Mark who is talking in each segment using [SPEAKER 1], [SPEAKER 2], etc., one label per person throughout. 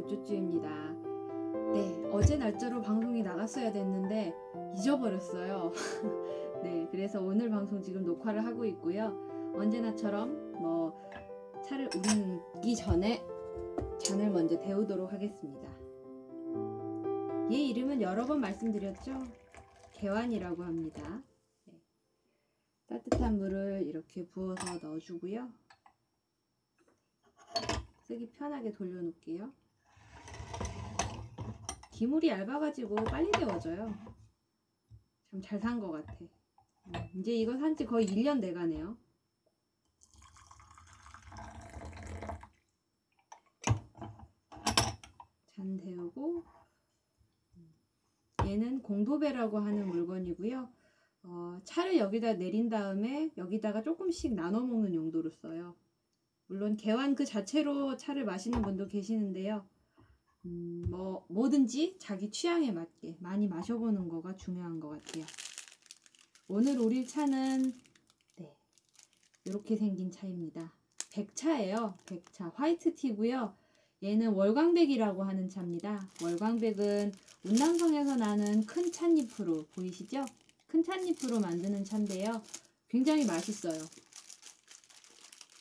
[SPEAKER 1] 오쭈쭈입니다. 네, 어제 날짜로 방송이 나갔어야 됐는데 잊어버렸어요. 네, 그래서 오늘 방송 지금 녹화를 하고 있고요. 언제나처럼 뭐 차를 우리기 전에 잔을 먼저 데우도록 하겠습니다. 얘 이름은 여러 번 말씀드렸죠? 개완이라고 합니다. 네. 따뜻한 물을 이렇게 부어서 넣어주고요. 쓰기 편하게 돌려놓을게요. 기물이 얇아가지고 빨리 데워져요. 참 잘 산 것 같아. 음, 이제 이거 산 지 거의 1년 돼가네요. 잔 데우고 얘는 공도배라고 하는 물건이고요. 어, 차를 여기다 내린 다음에 여기다가 조금씩 나눠 먹는 용도로 써요. 물론 개완 그 자체로 차를 마시는 분도 계시는데요. 음, 뭐 뭐든지 자기 취향에 맞게 많이 마셔보는 거가 중요한 것 같아요. 오늘 우릴 차는 네 이렇게 생긴 차입니다. 백차예요. 백차 화이트 티고요. 얘는 월광백이라고 하는 차입니다. 월광백은 운남성에서 나는 큰 찻잎으로 보이시죠? 큰 찻잎으로 만드는 차인데요. 굉장히 맛있어요.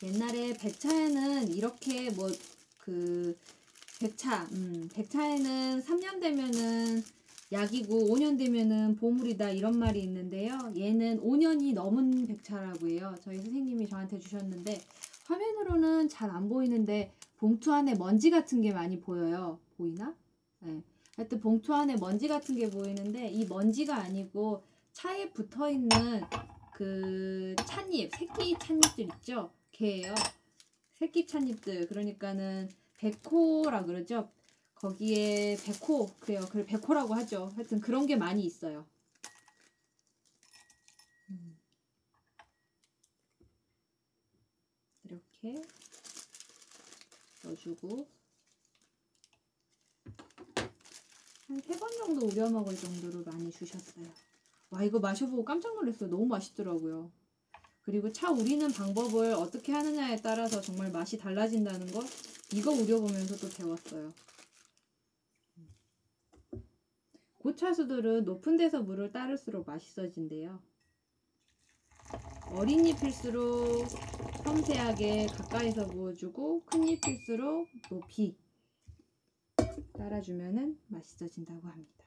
[SPEAKER 1] 옛날에 백차에는 이렇게 뭐그 백차, 음, 백차에는 3년 되면은 약이고 5년 되면은 보물이다 이런 말이 있는데요. 얘는 5년이 넘은 백차라고 해요. 저희 선생님이 저한테 주셨는데 화면으로는 잘 안 보이는데 봉투 안에 먼지 같은 게 많이 보여요. 보이나? 네. 하여튼 봉투 안에 먼지 같은 게 보이는데 이 먼지가 아니고 차에 붙어 있는 그 찻잎, 새끼 찻잎들 있죠? 걔예요. 새끼 찻잎들. 그러니까는 백호라 그러죠. 거기에 백호, 그래요. 그 백호라고 하죠. 하여튼 그런 게 많이 있어요. 음. 이렇게 넣어주고 한 세 번 정도 우려 먹을 정도로 많이 주셨어요. 와 이거 마셔보고 깜짝 놀랐어요. 너무 맛있더라고요. 그리고 차 우리는 방법을 어떻게 하느냐에 따라서 정말 맛이 달라진다는 거 이거 우려보면서 또 배웠어요. 고차수들은 높은 데서 물을 따를수록 맛있어진대요. 어린 잎일수록 섬세하게 가까이서 부어주고 큰 잎일수록 높이 따라주면은 맛있어진다고 합니다.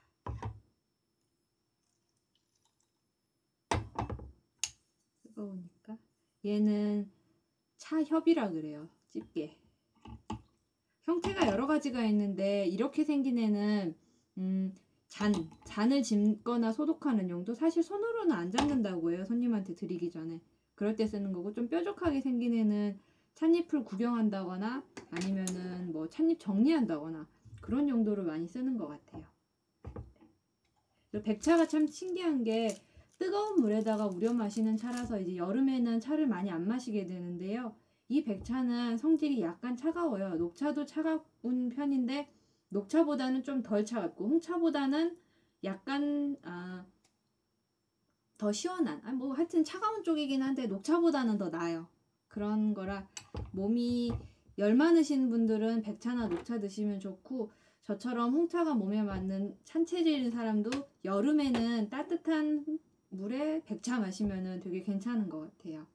[SPEAKER 1] 뜨거우니까 얘는 차협이라 그래요. 집게. 형태가 여러 가지가 있는데 이렇게 생긴 애는 음, 잔, 잔을 집거나 소독하는 용도 사실 손으로는 안 잡는다고 해요. 손님한테 드리기 전에. 그럴 때 쓰는 거고 좀 뾰족하게 생긴 애는 찻잎을 구경한다거나 아니면은 뭐 찻잎 정리한다거나 그런 용도로 많이 쓰는 것 같아요. 백차가 참 신기한 게 뜨거운 물에다가 우려 마시는 차라서 이제 여름에는 차를 많이 안 마시게 되는데요. 이 백차는 성질이 약간 차가워요. 녹차도 차가운 편인데 녹차보다는 좀 덜 차갑고 홍차보다는 약간 아, 더 시원한 아, 뭐 하여튼 차가운 쪽이긴 한데 녹차보다는 더 나아요. 그런 거라 몸이 열 많으신 분들은 백차나 녹차 드시면 좋고 저처럼 홍차가 몸에 맞는 찬체질인 사람도 여름에는 따뜻한 물에 백차 마시면은 되게 괜찮은 것 같아요.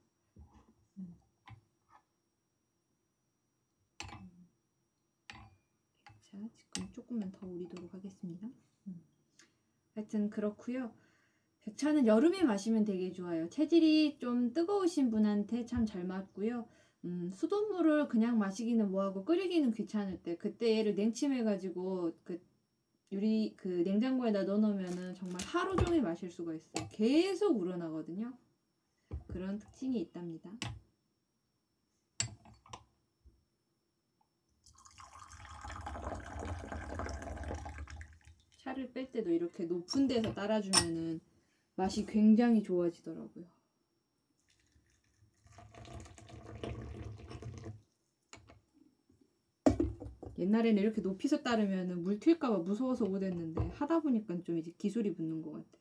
[SPEAKER 1] 자, 지금 조금만 더 우리도록 하겠습니다. 음. 하여튼 그렇고요. 백차는 여름에 마시면 되게 좋아요. 체질이 좀 뜨거우신 분한테 참 잘 맞고요. 음, 수돗물을 그냥 마시기는 뭐하고 끓이기는 귀찮을 때 그때 얘를 냉침해가지고 그 유리 그 냉장고에다 넣어놓으면은 정말 하루 종일 마실 수가 있어요. 계속 우러나거든요. 그런 특징이 있답니다. 차를 뺄 때도 이렇게 높은 데서 따라주면은 맛이 굉장히 좋아지더라고요. 옛날에는 이렇게 높이서 따르면 물 튈까봐 무서워서 못했는데 하다 보니까 좀 이제 기술이 붙는 것 같아.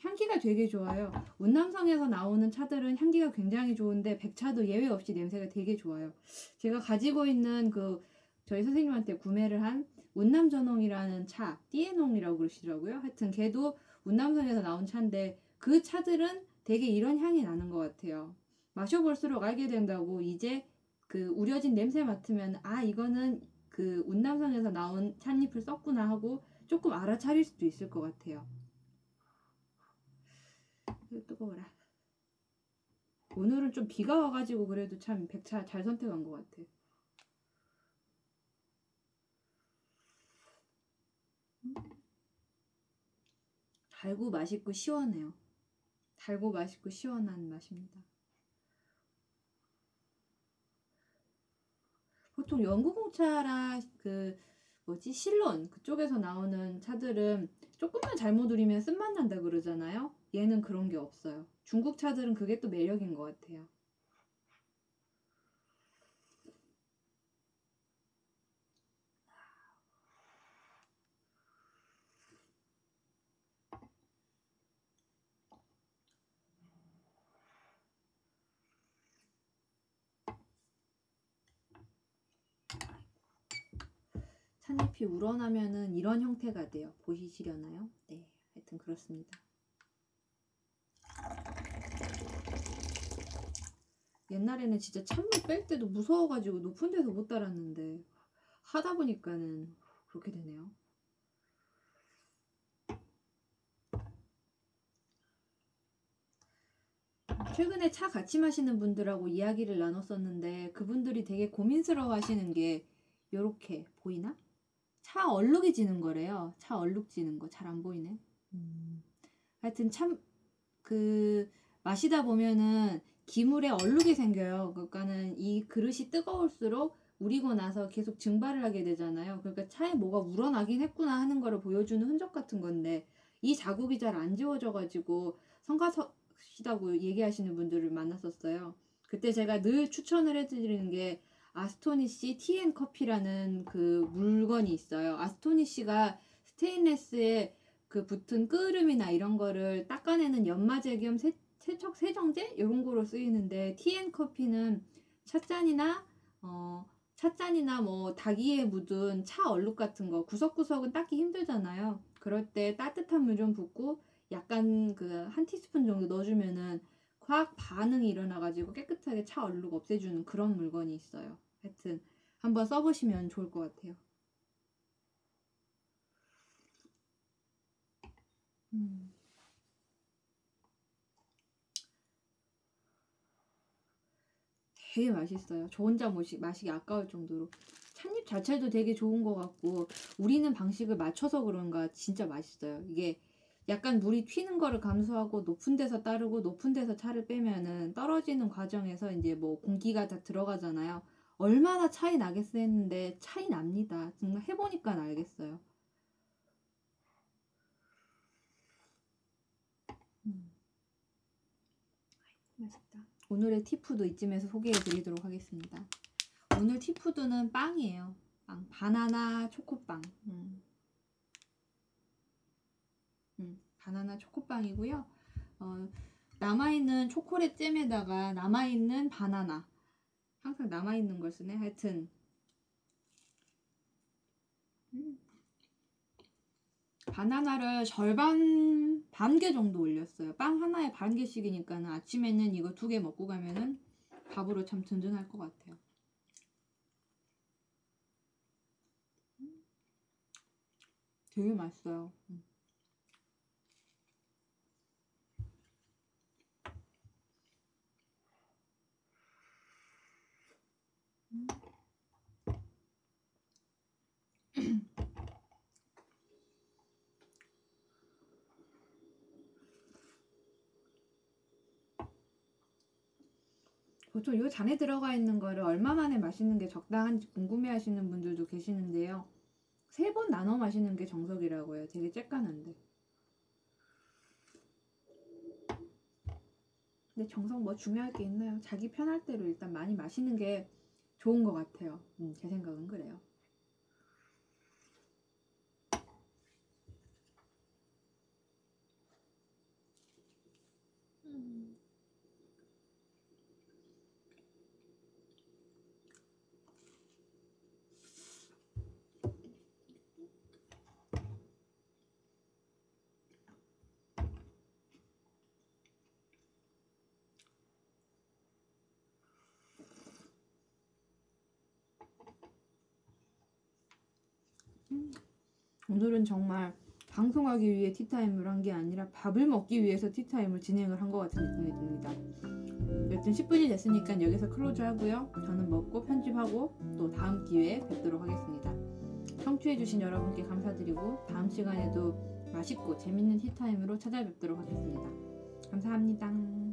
[SPEAKER 1] 향기가 되게 좋아요. 운남성에서 나오는 차들은 향기가 굉장히 좋은데 백차도 예외 없이 냄새가 되게 좋아요. 제가 가지고 있는 그 저희 선생님한테 구매를 한 운남전홍이라는 차, 띠에농이라고 그러시더라고요. 하여튼 걔도 운남선에서 나온 차인데 그 차들은 되게 이런 향이 나는 것 같아요. 마셔볼수록 알게 된다고 이제 그 우려진 냄새 맡으면 아 이거는 그 운남선에서 나온 찻잎을 썼구나 하고 조금 알아차릴 수도 있을 것 같아요. 뜨거워라. 오늘은 좀 비가 와가지고 그래도 참 백차 잘 선택한 것 같아. 달고 맛있고 시원해요. 달고 맛있고 시원한 맛입니다. 보통 영구공차라 그 뭐지 실론 그쪽에서 나오는 차들은 조금만 잘못 우리면 쓴맛 난다 그러잖아요. 얘는 그런 게 없어요. 중국 차들은 그게 또 매력인 것 같아요. 찻잎이 우러나면은 이런 형태가 돼요. 보이시려나요? 네, 하여튼 그렇습니다. 옛날에는 진짜 찬물 뺄 때도 무서워가지고 높은 데서 못 달았는데 하다 보니까는 그렇게 되네요. 최근에 차 같이 마시는 분들하고 이야기를 나눴었는데 그분들이 되게 고민스러워 하시는 게 요렇게 보이나? 차 얼룩이 지는 거래요. 차 얼룩 지는 거 잘 안 보이네. 음. 하여튼 참 그 마시다 보면은 기물에 얼룩이 생겨요. 그러니까는 이 그릇이 뜨거울수록 우리고 나서 계속 증발을 하게 되잖아요. 그러니까 차에 뭐가 우러나긴 했구나 하는 거를 보여주는 흔적 같은 건데 이 자국이 잘 안 지워져 가지고 성가시다고 얘기하시는 분들을 만났었어요. 그때 제가 늘 추천을 해드리는 게 아스토니시 티앤 커피라는 그 물건이 있어요. 아스토니시가 스테인레스에 그 붙은 끄름이나 이런 거를 닦아내는 연마제 겸 세, 세척 세정제 이런 거로 쓰이는데 티앤 커피는 찻잔이나 어 찻잔이나 뭐 닭이에 묻은 차 얼룩 같은 거 구석구석은 닦기 힘들잖아요. 그럴 때 따뜻한 물 좀 붓고 약간 그 한 티스푼 정도 넣어주면은 화학 반응이 일어나가지고 깨끗하게 차 얼룩 없애주는 그런 물건이 있어요. 하여튼 한번 써보시면 좋을 것 같아요. 음. 되게 맛있어요. 저 혼자 마시, 마시기 아까울 정도로. 찻잎 자체도 되게 좋은 것 같고 우리는 방식을 맞춰서 그런가 진짜 맛있어요. 이게 약간 물이 튀는 거를 감수하고 높은 데서 따르고 높은 데서 차를 빼면은 떨어지는 과정에서 이제 뭐 공기가 다 들어가잖아요. 얼마나 차이 나겠어 했는데 차이 납니다. 정말 해보니까 알겠어요. 음. 맛있다. 오늘의 티푸드 이쯤에서 소개해 드리도록 하겠습니다. 오늘 티푸드는 빵이에요. 빵. 바나나 초코빵. 음. 음, 바나나 초코빵이고요. 어, 남아있는 초콜릿 잼에다가 남아있는 바나나. 항상 남아있는 걸 쓰네. 하여튼. 음. 바나나를 절반 반 개 정도 올렸어요. 빵 하나에 반 개씩이니까 아침에는 이거 두 개 먹고 가면은 밥으로 참 든든할 것 같아요. 음. 되게 맛있어요. 음. 보통 이 잔에 들어가 있는 거를 얼마 만에 마시는 게 적당한지 궁금해 하시는 분들도 계시는데요. 세 번 나눠 마시는 게 정석이라고 해요. 되게 쬐깐한데. 근데 정석 뭐 중요할 게 있나요? 자기 편할 대로 일단 많이 마시는 게 좋은 것 같아요. 음, 제 생각은 그래요. 오늘은 정말 방송하기 위해 티타임을 한 게 아니라 밥을 먹기 위해서 티타임을 진행을 한 것 같은 느낌이 듭니다. 여튼 10분이 됐으니까 여기서 close 하고요. 저는 먹고 편집하고 또 다음 기회에 뵙도록 하겠습니다. 청취해주신 여러분께 감사드리고 다음 시간에도 맛있고 재밌는 티타임으로 찾아뵙도록 하겠습니다. 감사합니다.